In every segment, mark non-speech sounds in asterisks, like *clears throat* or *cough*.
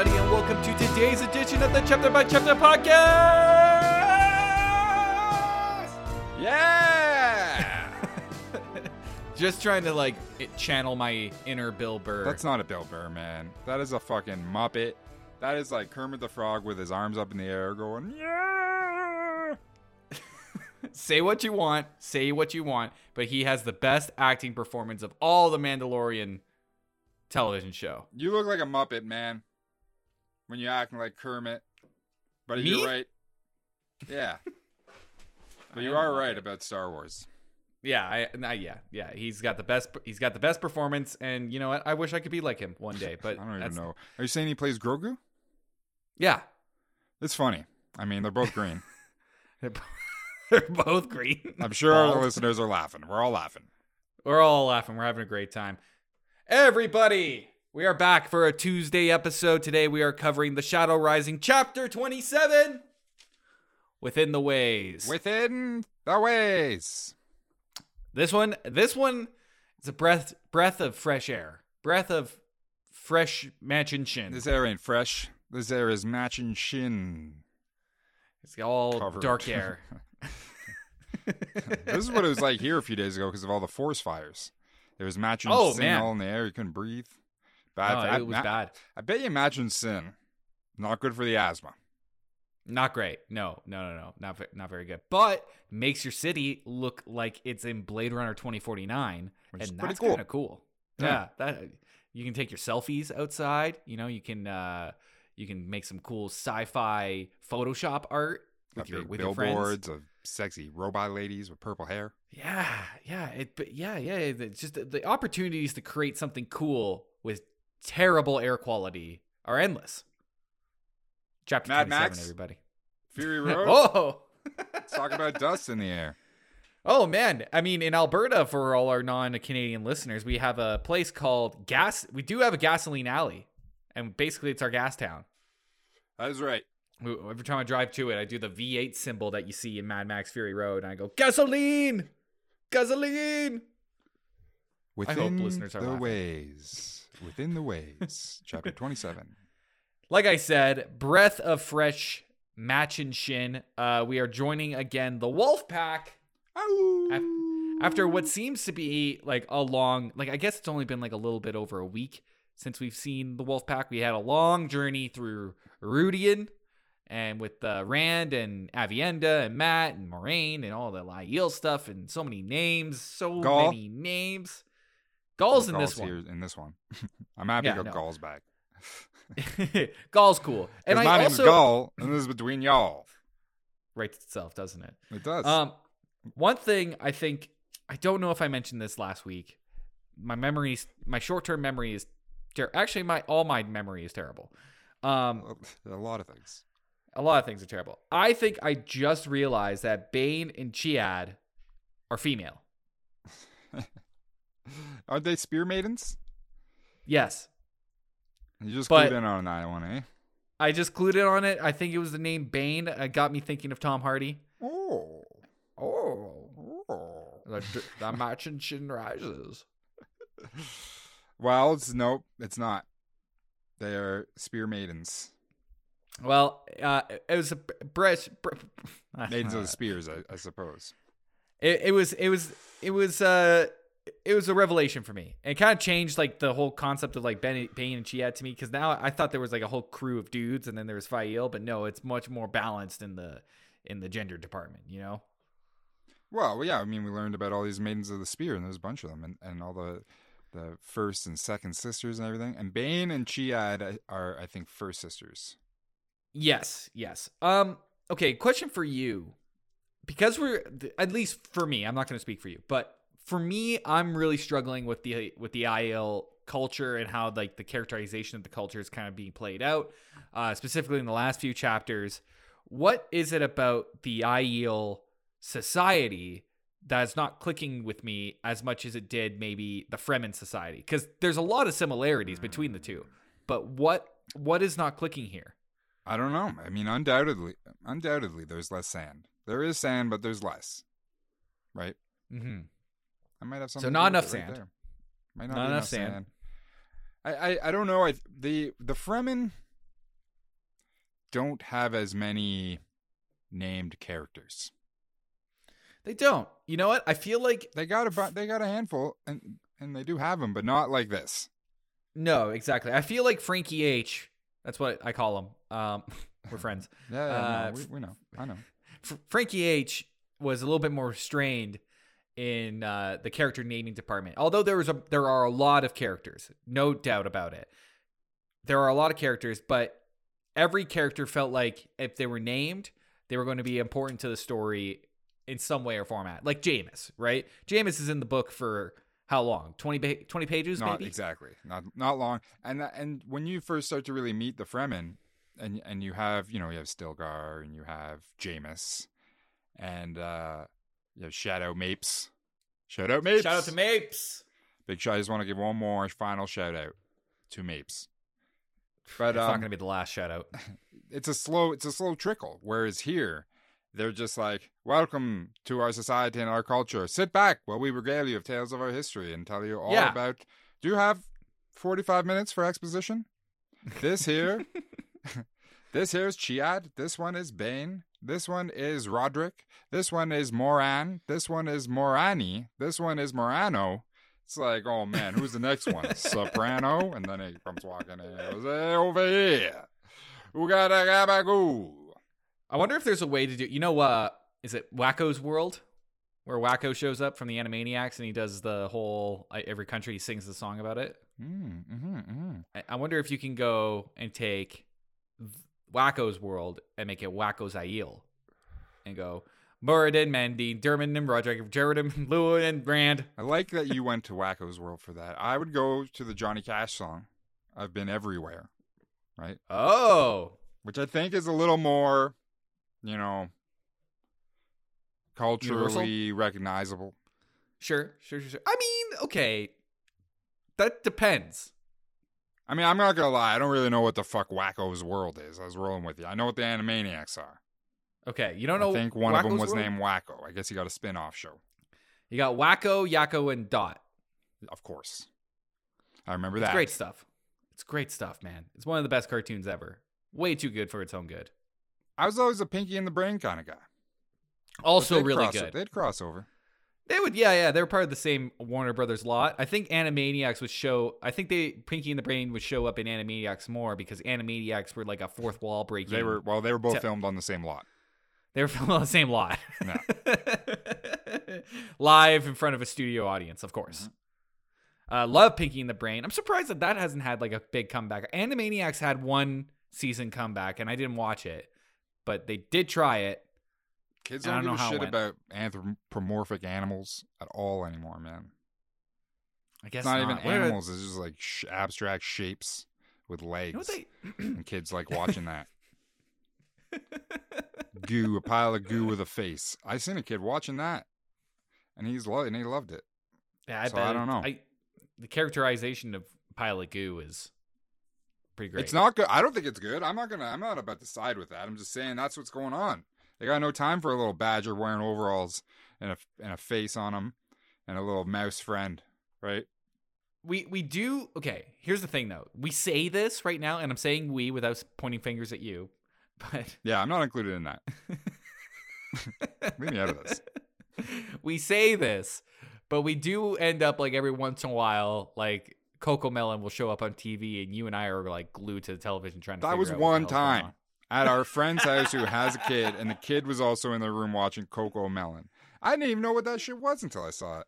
Everybody, and welcome to today's edition of the Chapter by Chapter podcast. Yeah! *laughs* Just trying to like it- channel my inner Bill Burr. That's not a Bill Burr, man. That is a fucking Muppet. That is like Kermit the Frog with his arms up in the air going, yeah! *laughs* say what you want, say what you want, but he has the best acting performance of all the Mandalorian television show. You look like a Muppet, man. When you're acting like Kermit. But Me? you're right. Yeah. *laughs* But you are right about Star Wars. Yeah, I, I yeah, yeah. He's got the best. He's got the best performance, and you know what? I wish I could be like him one day. But *laughs* I don't even that's- know. Are you saying he plays Grogu? Yeah, It's funny. I mean, they're both green. *laughs* they're bo- they're both green. I'm sure our listeners are laughing. We're all laughing. We're all laughing. We're having a great time. Everybody, we are back for a Tuesday episode. Today we are covering The Shadow Rising, Chapter 27 Within the Ways. Within the ways. this one, this one is a breath breath of fresh air. Breath of fresh Machin Shin. This air ain't fresh. This air is Machin Shin. It's all Covered. dark air. *laughs* *laughs* this is what it was like here a few days ago because of all the forest fires. There was matching Oh, all in the air. You couldn't breathe. Bad. I, it was ma- bad. I bet you imagine sin. Not good for the asthma. Not great. No, no, no, no. Not not very good. But makes your city look like it's in Blade Runner 2049, Which and that's cool. kind of cool. Yeah. Yeah. that you can take your selfies outside. You know, you can uh you can make some cool sci-fi Photoshop art with your with your friends. of sexy robot ladies with purple hair. Yeah, yeah, it, but yeah, yeah. It's just the, the opportunities to create something cool with terrible air quality are endless. Chapter Mad 27, Max? everybody. Fury *laughs* Road. Oh. Let's talk about *laughs* dust in the air. Oh man, I mean in Alberta for all our non-Canadian listeners, we have a place called Gas we do have a gasoline alley. And basically it's our gas town. That is right. Every time I drive to it, I do the V8 symbol that you see in Mad Max Fury Road and I go gasoline. Gasoline. Within listeners are the laughing. ways. Within the ways. Chapter 27. *laughs* Like I said, breath of fresh Machin Shin. Uh we are joining again the Wolf Pack after what seems to be like a long like i guess it's only been like a little bit over a week since we've seen the wolf pack we had a long journey through Rhuidean and with uh, rand and Aviendha and matt and Moiraine and all the Aiel stuff and so many names so Gaul. many names Gaul's in this one. in this one. I'm happy Yeah, to no. go Gaul's back. *laughs* Gall's cool. And I my also name's Gaul, and this is between y'all. writes itself, doesn't it? It does. Um, one thing I think I don't know if I mentioned this last week. My memories, my short-term memory is ter- actually my all my memory is terrible. Um, a lot of things. a lot of things are terrible. I think I just realized that Bane and Chiad are female. *laughs* *laughs* Aren't they spear maidens? Yes, You just But- clued in on that one, eh? I just clued in on it. I think it was the name Bane. It got me thinking of Tom Hardy. Oh. Oh, oh. the, *laughs* the Machin Shin rises. Well, it's nope, it's not. They are spear maidens. Well, uh, it was a breast. *laughs* Maidens of the spears, I, I suppose. it, it was it was it was uh it was a revelation for me. It kind of changed like the whole concept of like Ben, Bane and Chiad to me because now I thought there was like a whole crew of dudes and then there was Faile, but no, it's much more balanced in the in the gender department. You know? Well, well, yeah, I mean, we learned about all these maidens of the spear, and there's a bunch of them, and, and all the the first and second sisters and everything. And Bane and Chiad are, I think, first sisters. Yes, yes. Um. Okay. Question for you, because we're at least for me, I'm not going to speak for you, but for me, I'm really struggling with the with the Aiel culture and how like the characterization of the culture is kind of being played out, uh, specifically in the last few chapters. What is it about the Aiel society that's not clicking with me as much as it did maybe the Fremen society? Because there's a lot of similarities between the two, but what what is not clicking here? I don't know. I mean, undoubtedly, undoubtedly, there's less sand. There is sand, but there's less. Right? Mm-hmm. I might have some. So not enough right sand. there. Might not, Not be enough sand. I, I, I don't know. I the the Fremen don't have as many named characters. They don't. You know what? I feel like They got a they got a handful, and and they do have them, but not like this. no, exactly. I feel like Frankie H. That's what I call him. Um, *laughs* we're friends. *laughs* Yeah, yeah Uh, no, we, we know. I know. F- Frankie H was a little bit more restrained in uh, the character naming department. Although there was a there are a lot of characters, no doubt about it. There are a lot of characters, but every character felt like if they were named, they were going to be important to the story in some way or format. Like Jamis, right? Jamis is in the book for how long? 20, 20 pages, Not maybe? exactly. Not not long. And and when you first start to really meet the Fremen, and and you have you know you have Stilgar and you have Jamis, and uh, you have Shadout Mapes. Shout out Mapes. Shout out to Mapes. Big shout. I just want to give one more final shout out to Mapes. But It's not um, going to be the last shout out. *laughs* it's a slow it's a slow trickle. Whereas here, they're just like, "Welcome to our society and our culture. Sit back while we regale you of tales of our history and tell you all Yeah. about." Do you have forty five minutes for exposition? This here, *laughs* this here is Chiad. This one is Bane. This one is Roderick. This one is Moran. This one is Morani. This one is Morano. It's like, oh man, who's the next one? *laughs* Soprano, and then he comes walking in. Goes, hey, over here. Who got a gabagoo? I wonder if there's a way to do. You know, uh, is it Wakko's World, where Wakko shows up from the Animaniacs and he does the whole every country he sings the song about it. Mm, mm-hmm, mm-hmm. I, I wonder if you can go and take Wakko's World and make it Wakko's Aiel, and go Muradin, Mandy, Dermot, and Roderick, Jared, *laughs* Lewin, and Brand. I like that you went to Wakko's World for that. I would go to the Johnny Cash song. I've been everywhere, right? Oh, Which I think is a little more, you know, culturally recognizable. sure, sure, sure, sure. I mean, okay, that depends. I mean, I'm not gonna lie. I don't really know what the fuck Wakko's World is. I was rolling with you. I know what the Animaniacs are. Okay, you don't know. I think one of them was World? named Wakko. I guess he got a spin-off show. You got Wakko, Yakko, and Dot. Of course, I remember It's that. great stuff. It's great stuff, man. It's one of the best cartoons ever. Way too good for its own good. I was always a Pinky in the Brain kind of guy. Also really cross- good. They'd cross over. They would, yeah, yeah. They were part of the same Warner Brothers lot. I think Animaniacs would show. I think they Pinky and the Brain would show up in Animaniacs more because Animaniacs were like a fourth wall breaking. They were well. They were both Te- filmed on the same lot. they were *laughs* filmed on the same lot, Yeah. *laughs* live in front of a studio audience, of course. Uh, love Pinky and the Brain. I'm surprised that that hasn't had like a big comeback. Animaniacs had one season comeback, and I didn't watch it, but they did try it. Kids don't, don't give know a shit about anthropomorphic animals at all anymore, man. I guess It's not, even What animals. It's just like sh- abstract shapes with legs. You know what they? *clears throat* and kids like watching that. *laughs* goo, a pile of goo with a face. I seen a kid watching that, and he's lo- and he loved it. Yeah, I So bet I don't know. I, the characterization of pile of goo is pretty great. It's not good. I don't think it's good. I'm not gonna. I'm not about to side with that. I'm just saying that's what's going on. They got no time for a little badger wearing overalls and a and a face on him, and a little mouse friend, right? We we do okay. Here's the thing though. We say this right now, and I'm saying we without pointing fingers at you, *laughs* but Yeah, I'm not included in that. *laughs* Leave me out of this. we say this, but we do end up like every once in a while, like Coco Melon will show up on TV, and you and I are like glued to the television trying to. That figure was out what the one time. At our friend's house who has a kid, and the kid was also in the room watching Coco Melon. I didn't even know what that shit was until I saw it.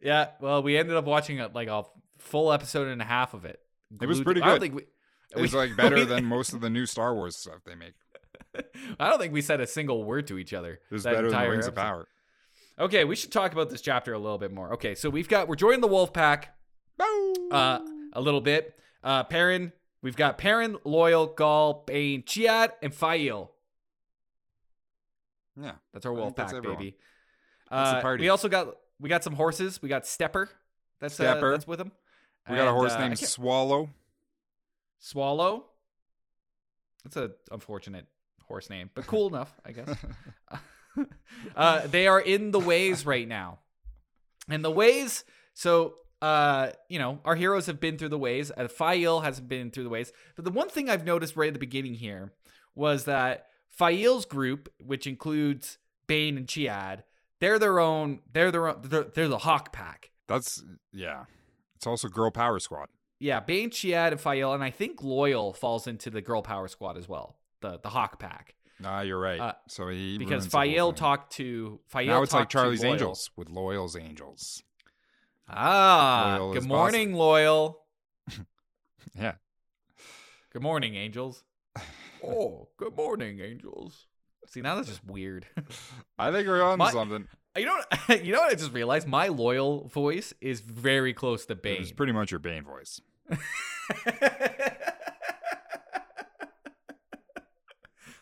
Yeah, well, we ended up watching a, like a full episode and a half of it. It was Glued- good. I don't think we, It was we- like better *laughs* we- than most of the new Star Wars stuff they make. *laughs* I don't think we said a single word to each other. It was better than entire Rings of. Power. Okay, we should talk about this chapter a little bit more. Okay, so we've got we're joining the wolf pack uh, a little bit. Uh, Perrin, we've got Perrin, Loial, Gaul, Bane, Chiad, and Faile. yeah, That's our wolf pack, baby. Uh, party. We also got we got some horses. We got Stepper. That's uh, Stepper. that's with him. we got a horse uh, named Swallow. Swallow. That's a unfortunate horse name, but cool enough, I guess. *laughs* uh, they are in the ways right now, and the ways. So uh, you know, our heroes have been through the ways. Uh, Faile hasn't been through the ways. But the one thing I've noticed right at the beginning here was that Faile's group, which includes Bane and Chiad, they're their own. They're their own. They're, they're the Hawk Pack. That's yeah. It's also Girl Power Squad. Yeah, Bane, Chiad, and Faile, and I think Loial falls into the Girl Power Squad as well. The the Hawk Pack. Ah, you're right. Uh, so he because Faile talked to Faile now it's like Charlie's Angels with Loial's Angels. Ah, Loial good morning, Loial. *laughs* Yeah. Good morning, Angels. *laughs* oh, good morning, Angels. See, now that's just weird. *laughs* I think we're on My- something. you know, what, you know what I just realized? My Loial voice is very close to Bane. It's pretty much your Bane voice.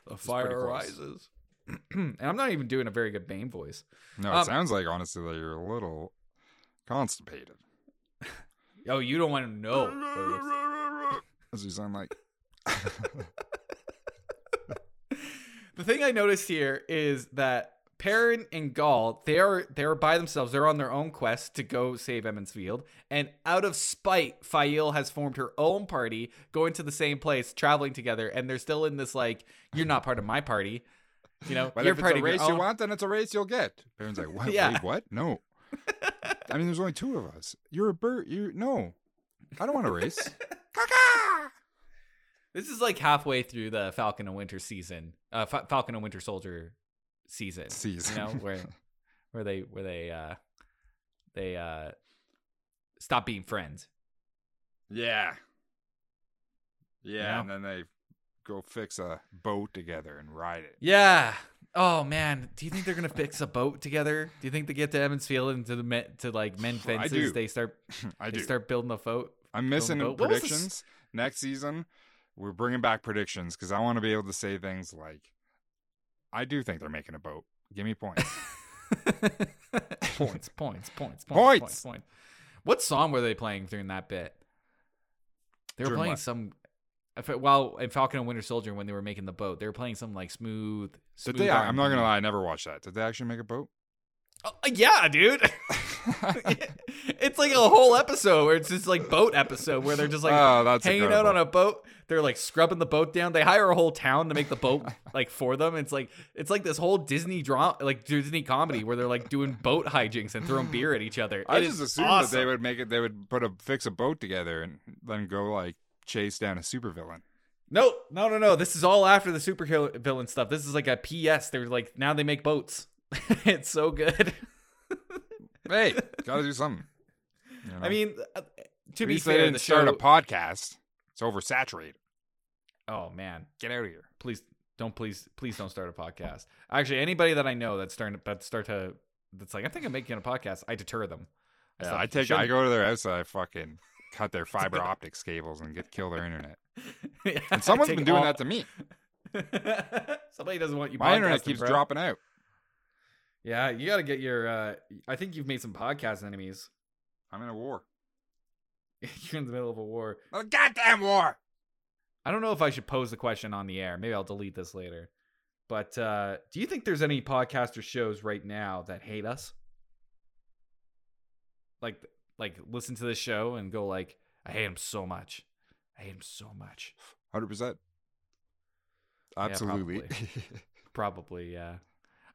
the fire rises. *clears throat* and I'm not even doing a very good Bane voice. No, it Um, sounds like honestly that you're a little constipated. Oh, you don't want to know. As you sound like. *laughs* the thing I noticed here is that Perrin and Gaul, they are they're by themselves. They're on their own quest to go save Emond's Field. And out of spite, Faile has formed her own party, going to the same place, traveling together, and they're still in this like, you're not part of my party. You know, *laughs* But you're if it's part a race you own- want, then it's a race you'll get. Baron's like, *laughs* what? Yeah. Wait, what? No. I mean, there's only two of us. You're a bird. You no. I don't want to race. *laughs* This is like halfway through the Falcon and Winter season, uh, Fa- Falcon and Winter Soldier season. Season. you know, where where they where they uh they uh stop being friends. Yeah. Yeah, You know? and then they go fix a boat together and ride it. Yeah. Oh man, do you think they're gonna fix a boat together? Do you think they get to Emond's Field and to the men, to like mend I fences? do. They start *clears throat* I they do. start building a boat. I'm missing boat. What was this- predictions next season. We're bringing back predictions because I want to be able to say things like, "I do think they're making a boat. Give me points." *laughs* points, points, points, points, Points! points, points. What song were they playing during that bit? They were During playing what? some. If well, in Falcon and Winter Soldier, when they were making the boat, they were playing some like smooth. Did they? I'm not gonna lie. I never watched that. Did they actually make a boat? Oh, uh, yeah, dude. *laughs* *laughs* it's like a whole episode where it's just like boat episode where they're just like oh, hanging incredible. out on a boat. They're like scrubbing the boat down. They hire a whole town to make the boat *laughs* like for them. It's like it's like this whole Disney drama, like Disney comedy where they're like doing boat hijinks and throwing beer at each other. I It just assumed that they would make it. They would put a fix a boat together and then go like chase down a supervillain. No, no, no, no. This is all after the super villain stuff. This is like a PS. They're like now they make boats. *laughs* it's so good. *laughs* Hey, gotta do something. You know? I mean, uh, to be least they fair, didn't the start show. a podcast. It's oversaturated. oh man, Get out of here. please don't please please don't start a podcast. Actually, anybody that I know that's starting that start to that's like I think I'm making a podcast. I deter them. Yeah, stop- I take. I go to their house. I fucking cut their fiber optics cables and get kill their internet. *laughs* Yeah, And someone's been doing all- that to me. *laughs* Somebody doesn't want you. My internet keeps bro. dropping out. Yeah, you got to get your. uh I think you've made some podcast enemies. I'm in a war. *laughs* You're in the middle of a war. A goddamn war. I don't know if I should pose the question on the air. Maybe I'll delete this later. But uh, do you think there's any podcast or shows right now that hate us? Like, like listen to this show and go like, I hate him so much. I hate him so much. Hundred percent. Absolutely. *laughs* Probably, yeah.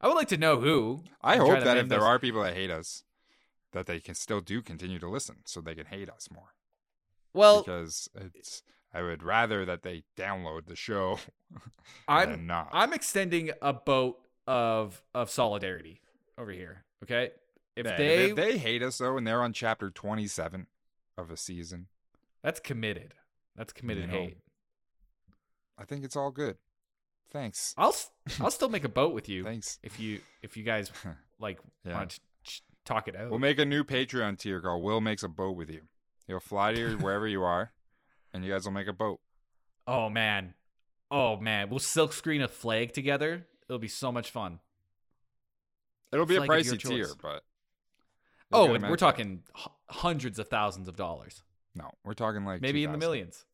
I would like to know who. I hope that if there are people that hate us, that they can still do continue to listen, so they can hate us more. Well, because it's. I would rather that they download the show *laughs* I'm than not. I'm extending a boat of of solidarity over here. Okay, if Yeah, they, if they hate us though, and they're on chapter twenty-seven of a season, that's committed. That's committed You know, hate. I think it's all good. Thanks. I'll *laughs* I'll still make a boat with you Thanks. if you if you guys *laughs* like Yeah. want to ch- talk it out. We'll make a new Patreon tier called Will Makes a Boat with You. He'll fly to you wherever you are, *laughs* and you guys will make a boat. oh man, oh man, we'll silk screen a flag together. It'll be so much fun. It'll be a of your pricey tier, choice. Oh, and we're talking h- hundreds of thousands of dollars, No, we're talking like maybe in the millions.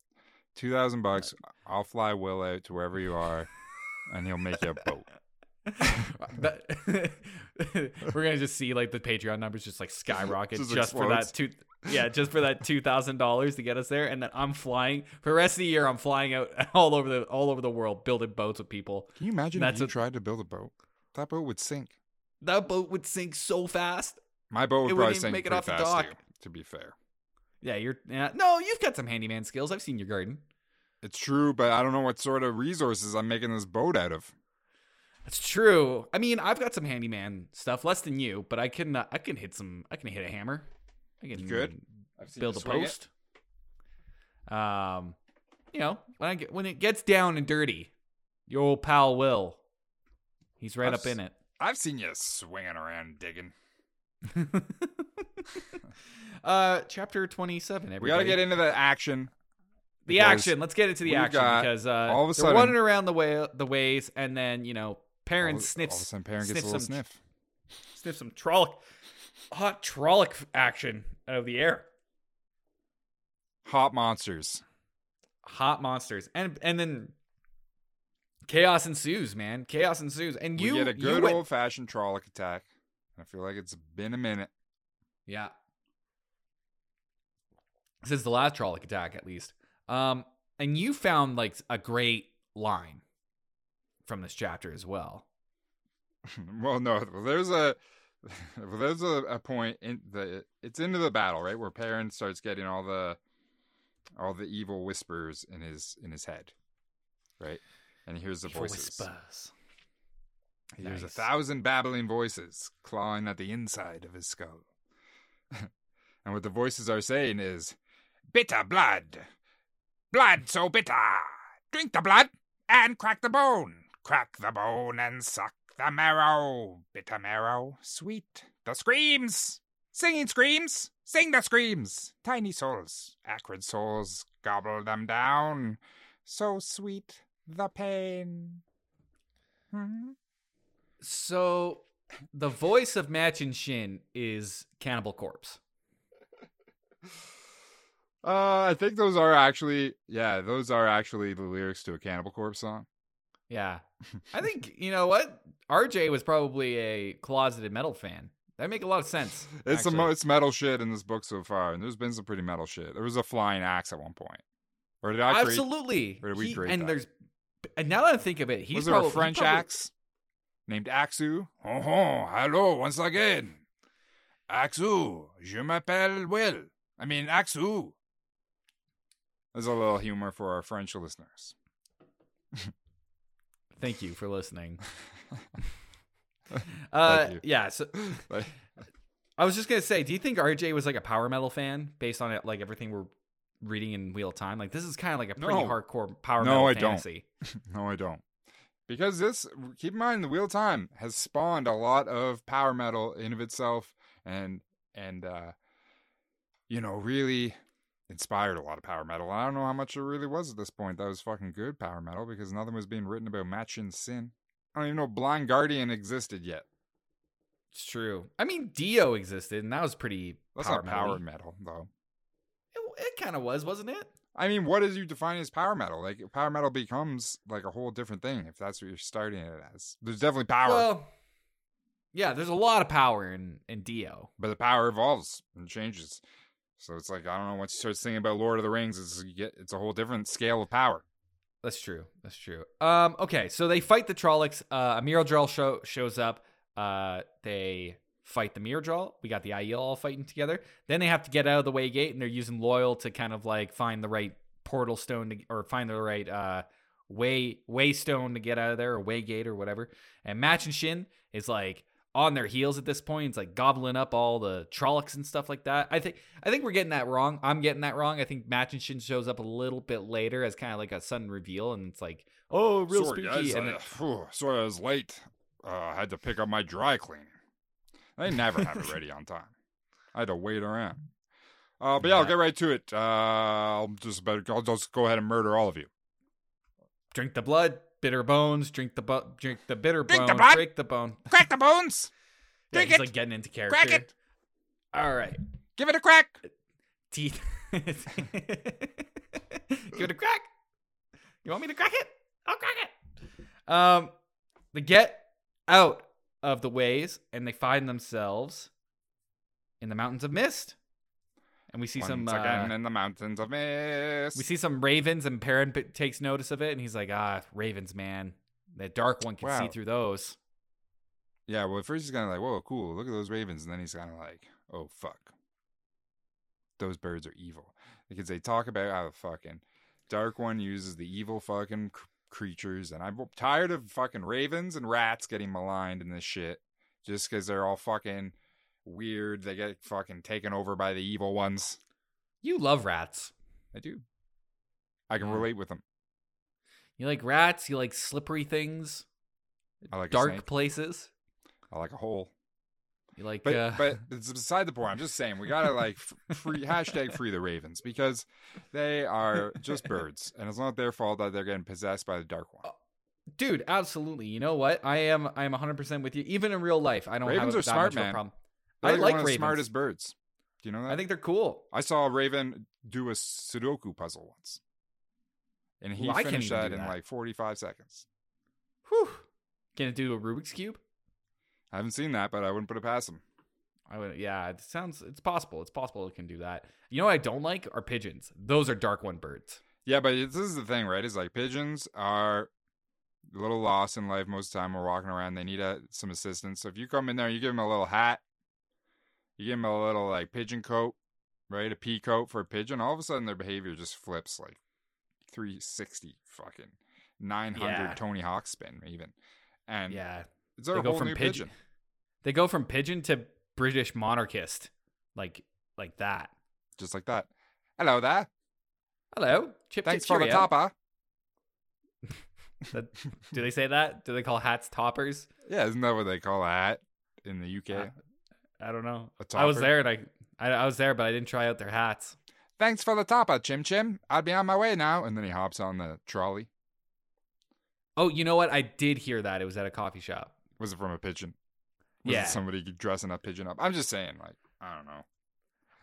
Two thousand bucks. Uh, I'll fly Will out to wherever you are, and he'll make you a boat. *laughs* That- *laughs* we're gonna just see like the Patreon numbers just like skyrocket *laughs* Just just, for that two yeah, just for that two thousand dollars to get us there, and then I'm flying for the rest of the year. I'm flying out all over the all over the world, building boats with people. Can you imagine That's if you tried to build a boat? That boat would sink. That boat would sink so fast. My boat would It probably wouldn't sink make it pretty off the dock. too. To be fair, Yeah, you're yeah, no, you've got some handyman skills. I've seen your garden. it's true, but I don't know what sort of resources I'm making this boat out of. That's true. I mean, I've got some handyman stuff, less than you, but I can uh, I can hit some. I can hit a hammer. I can You good? I've seen build a swing it. post. Um, you know, when I get when it gets down and dirty, your old pal Will, he's right I've up in it. I've seen you swinging around digging. *laughs* uh, chapter twenty-seven. We got to get into the action. the action. Let's get into the action got- because uh, all of a they're sudden- running around the way the ways, and then you know, Perrin of- sniffs All of a sudden, Perrin gets a little some- sniff. sniff some Trolloc, hot Trolloc action out of the air. Hot monsters. Hot monsters, and and then chaos ensues, man. Chaos ensues, and you we get a good old fashioned Trolloc attack. I feel like it's been a minute. Yeah. Since the last Trolloc attack, at least. Um, and you found like a great line from this chapter as well. *laughs* well, no, there's a *laughs* well, there's a, a point in the it's into the battle right where Perrin starts getting all the all the evil whispers in his in his head, right? And he hears the Evil voices. whispers. He hears a thousand babbling voices clawing at the inside of his skull. *laughs* and what the voices are saying is, Bitter blood! Blood so bitter! Drink the blood and crack the bone! Crack the bone and suck the marrow! Bitter marrow, sweet. The screams! Singing screams! Sing the screams! Tiny souls, acrid souls, gobble them down. So sweet the pain. Hmm? So the voice of Machin Shin is Cannibal Corpse. *laughs* Uh, I think those are actually, yeah, those are actually the lyrics to a Cannibal Corpse song. Yeah. I think, *laughs* you know what? RJ was probably a closeted metal fan. That make a lot of sense. *laughs* It's the actually. most metal shit in this book so far, and there's been some pretty metal shit. There was a flying axe at one point, or did I? create- Absolutely. or did we He- create and that? there's and now that I think of it, he's was there probably a French probably- axe named Axu? Oh, oh, hello once again. Axu, je m'appelle Will. I mean Axu. There's a little humor for our French listeners. *laughs* Thank you for listening. *laughs* uh, you. yeah. So *laughs* I was just gonna say, do you think RJ was like a power metal fan based on it, like everything we're reading in of Time? Like this is kind of like a pretty No. hardcore power No, metal I don't. fantasy. No, I don't. Because this, keep in mind, the Wheel of Time has spawned a lot of power metal in of itself, and and uh, you know, really inspired a lot of power metal. I don't know how much it really was at this point. That was fucking good power metal because nothing was being written about Machin Shin. I don't even know Blind Guardian existed yet. It's true. I mean, Dio existed, and that was pretty That's power not power metal. metal though. It, it kind of was, wasn't it? I mean, what is you define as power metal? Like power metal becomes like a whole different thing if that's what you're starting it as. There's definitely power. Well, yeah. There's a lot of power in in Dio. but the power evolves and changes. So it's like I don't know. Once you start thinking about Lord of the Rings, it's get it's a whole different scale of power. That's true. That's true. Um, okay, so they fight the Trollocs. Uh, a Myrddraal show shows up. Uh, they fight the Myrddraal. We got the Aiel all fighting together. Then they have to get out of the way gate, and they're using Loial to kind of like find the right portal stone to, or find the right uh way way stone to get out of there, or way gate or whatever. And Machin Shin is like on their heels at this point. It's like gobbling up all the Trollocs and stuff like that. I think I think we're getting that wrong. I'm getting that wrong. I think Machin Shin shows up a little bit later as kind of like a sudden reveal, and it's like, oh, real sorry, spooky. guys. and I, *sighs* then- phew, sorry, I was late. Uh, I had to pick up my dry cleaning. They never have it ready on *laughs* time. I had to wait around. Uh, but yeah, I'll get right to it. Uh, I'll just better. I'll just go ahead and murder all of you. drink the blood, bitter bones. Drink the bu- drink the bitter Drink bone. the blood. break the bone. *laughs* Crack the bones. *laughs* Yeah, Drink he's it. like getting into character. Crack it. All right, Give it a crack. teeth. Give it a crack. You want me to crack it? I'll crack it. Um, they get out of the ways and they find themselves in the mountains of mist. and we see Once some again uh, in the mountains of mist. we see some ravens, and Perrin p- takes notice of it, and he's like, "Ah, ravens, man, that dark one can see through those." Yeah, well, at first he's kind of like, whoa, cool, look at those ravens. And then he's kind of like, oh, fuck. Those birds are evil. Because they talk about how the fucking Dark One uses the evil fucking creatures. And I'm tired of fucking ravens and rats getting maligned in this shit. Just because they're all fucking weird. They get fucking taken over by the evil ones. You love rats. I do. I can Yeah. relate with them. You like rats. You like slippery things, I like dark places. I like a hole. You like, But uh, but *laughs* it's beside the point. I'm just saying we gotta like free hashtag free the Ravens because they are just *laughs* birds, and it's not their fault that they're getting possessed by the Dark One. dude, absolutely. You know what? I am. I am 100 percent with you. Even in real life, I don't Ravens have are that smart, a man. problem. They're I like one of the smartest birds. Do you know that? I think they're cool. I saw a raven do a Sudoku puzzle once, and he can't finished that in that. like 45 seconds. Whew. Can it do a Rubik's cube? I haven't seen that, but I wouldn't put it past him. I would. Yeah, it sounds. It's possible. It's possible it can do that. You know what I don't like are pigeons. Those are dark one birds. Yeah, but this is the thing, right? Is like pigeons are a little lost in life most of the time. We're walking around; they need uh some assistance. So if you come in there, you give them a little hat, you give them a little like pigeon coat, right? A pea coat for a pigeon. All of a sudden, their behavior just flips like three sixty, fucking nine hundred Yeah. Tony Hawk spin, even. And Yeah, it's a they go whole from new pigeon. pigeon. They go from pigeon to British monarchist, like like that. just like that. Hello there. Hello, chip. Thanks for the topper. *laughs* That- do they say that? Do they call hats toppers? Yeah, isn't that what they call a hat in the UK? Uh, I don't know. I was there and I, I I was there, but I didn't try out their hats. Thanks for the topper, Chim Chim. I'll be on my way now. And then he hops on the trolley. Oh, you know what? I did hear that. It was at a coffee shop. Was it from a pigeon? Yeah. *laughs* somebody dressing a pigeon up? I'm just saying, like, I don't know.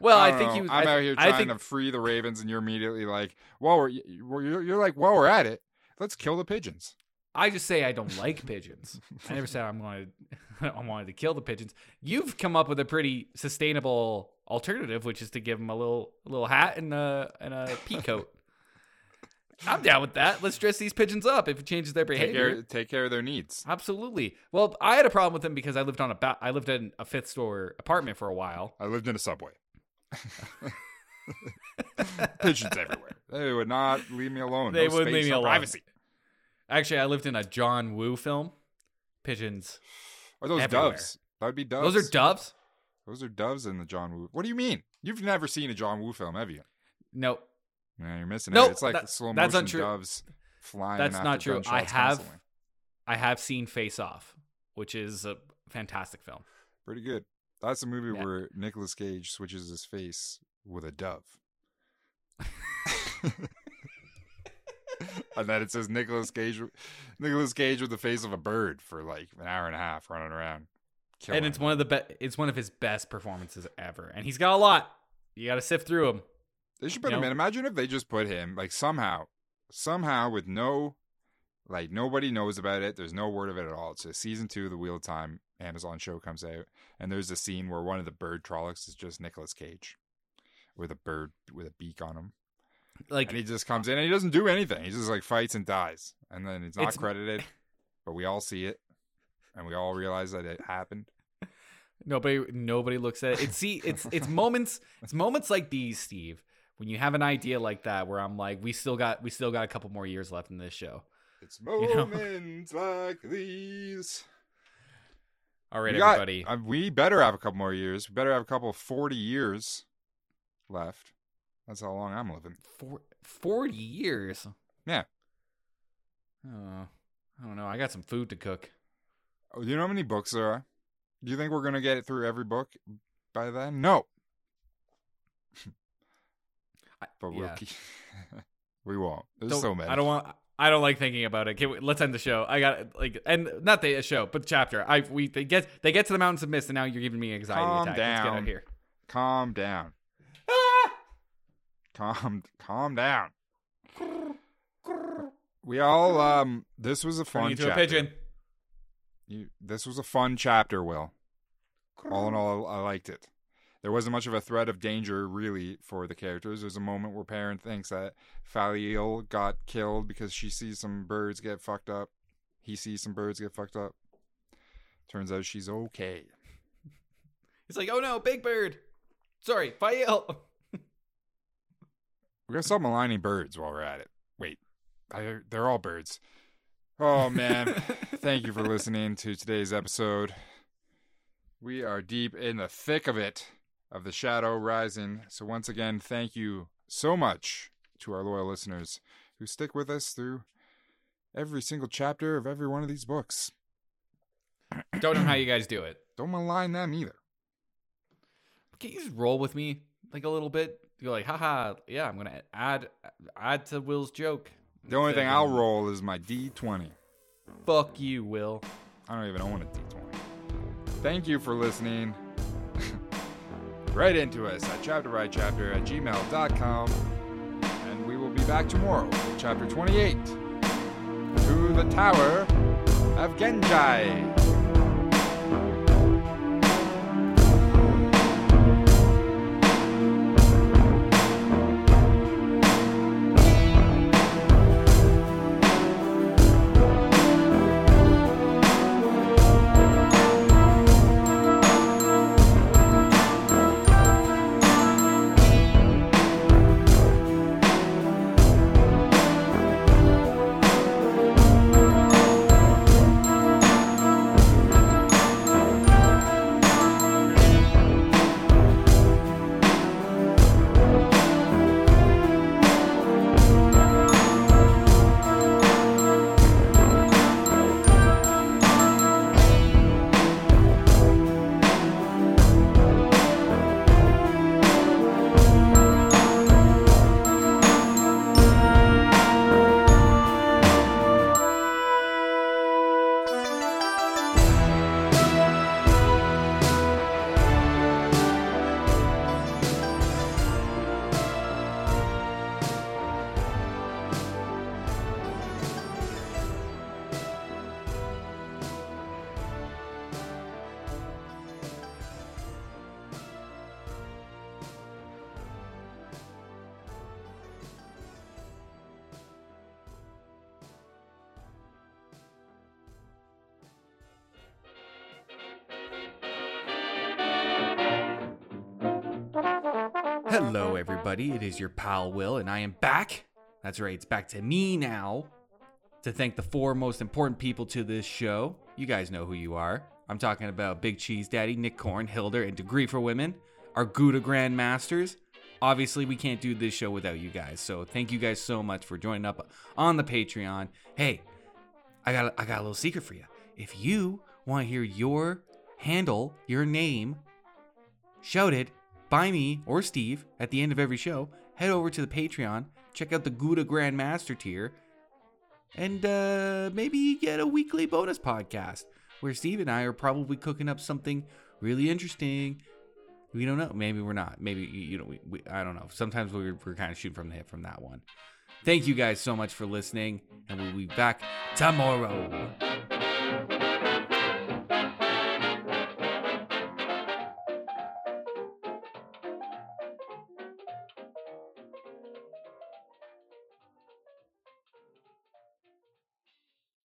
Well, I, don't think was. I'm I, out here I trying think to free the ravens, and you're immediately like, "Well, we're you're, you're like, well, we're at it. Let's kill the pigeons." I just say I don't *laughs* like pigeons. I never said I'm going to. I wanted to kill the pigeons. You've come up with a pretty sustainable alternative, which is to give them a little a little hat and a and a pea coat. I'm down with that. Let's dress these pigeons up if it changes their Take behavior. care, take care of their needs. Absolutely. Well, I had a problem with them because I lived on a ba- I lived in a fifth store apartment for a while. I lived in a subway. *laughs* pigeons everywhere. They would not leave me alone. They no wouldn't space, leave me no alone. Privacy. Actually, I lived in a John Woo film. Pigeons. Are those Everywhere. doves? That would be doves. Those are doves? Those are doves in the John Woo. What do you mean? You've never seen a John Woo film, have you? No, Yeah, you're missing Nope, it. It's like that- slow that's motion untrue. doves flying. That's not true. I have- constantly. I have seen Face Off, which is a fantastic film. pretty good. That's a movie Yeah. where Nicolas Cage switches his face with a dove. *laughs* and then it says Nicolas Cage, Nicolas Cage with the face of a bird for like an hour and a half running around. and it's one of the be- it's one of his best performances ever. And he's got a lot. You got to sift through them. They should put you him know? in. Imagine if they just put him like somehow, somehow with no, like nobody knows about it. There's no word of it at all. It's a season two of the Wheel of Time Amazon show comes out, and there's a scene where one of the bird Trollocs is just Nicolas Cage, with a bird with a beak on him, Like and he just comes in and he doesn't do anything. He just like fights and dies, and then he's not It's- credited, *laughs* but we all see it, and we all realize that it happened. nobody nobody looks at it. It's see it's it's moments it's moments like these, Steve, when you have an idea like that where I'm like, we still got we still got a couple more years left in this show. It's *laughs* know? moments like these. All right, We got- everybody. uh, we better have a couple more years. We better have a couple 40 years left. That's how long I'm living. Four, 40 years. Yeah. Oh, I don't know. I got some food to cook. Oh, do you know how many books there are? Do you think we're going to get it through every book by then? No. *laughs* But we'll yeah. keep... *laughs* we won't. There's Don't- so many. I don't want. I don't like thinking about it. Can we, let's end the show. I got like, and not the show, but the chapter. I we they get they get to the mountains of mist, and now you're giving me anxiety Calm attack. Let's get out down. here. Calm down. Ah! *laughs* Calm calm down. We all um this was a fun into chapter. a pigeon. You, this was a fun chapter, Will. All in all, I liked it. There wasn't much of a threat of danger really for the characters. There's a moment where Perrin thinks that Faile got killed because she sees some birds get fucked up. He sees some birds get fucked up. Turns out she's okay. *laughs* He's like, oh no, Big Bird. Sorry, Faile. *laughs* We're gonna stop maligning birds while we're at it. Wait, I, they're all birds. Oh man, *laughs* thank you for listening to today's episode. We are deep in the thick of it, of the shadow rising. So once again, thank you so much to our loyal listeners who stick with us through every single chapter of every one of these books. Don't know how you *clears throat* guys do it. Don't malign them either. Can you just roll with me like a little bit? You're like, haha, yeah, I'm gonna add add to Will's joke. The only thing I'll roll is my D20. Fuck you, Will. I don't even own a D20. Thank you for listening. Write into us at chapterbychapter at gmail.com. And we will be back tomorrow with chapter 28 To the Tower of Ghenjei. Everybody. It is your pal Will, and I am back. That's right, it's back to me now to thank the four most important people to this show. You guys know who you are. I'm talking about Big Cheese Daddy, Nick Korn, Hilder, and Degree for Women, our Gouda Grandmasters. Obviously, we can't do this show without you guys, so thank you guys so much for joining up on the Patreon. Hey, I got I got a little secret for you. If you want to hear your handle, your name shouted by me or Steve at the end of every show, head over to the Patreon, check out the Gouda Grandmaster tier, and uh, maybe get a weekly bonus podcast where Steve and I are probably cooking up something really interesting. We don't know. Maybe we're not. Maybe you know. We, we I don't know. Sometimes we're, we're kind of shooting from the hip from that one. Thank you guys so much for listening, and we'll be back tomorrow.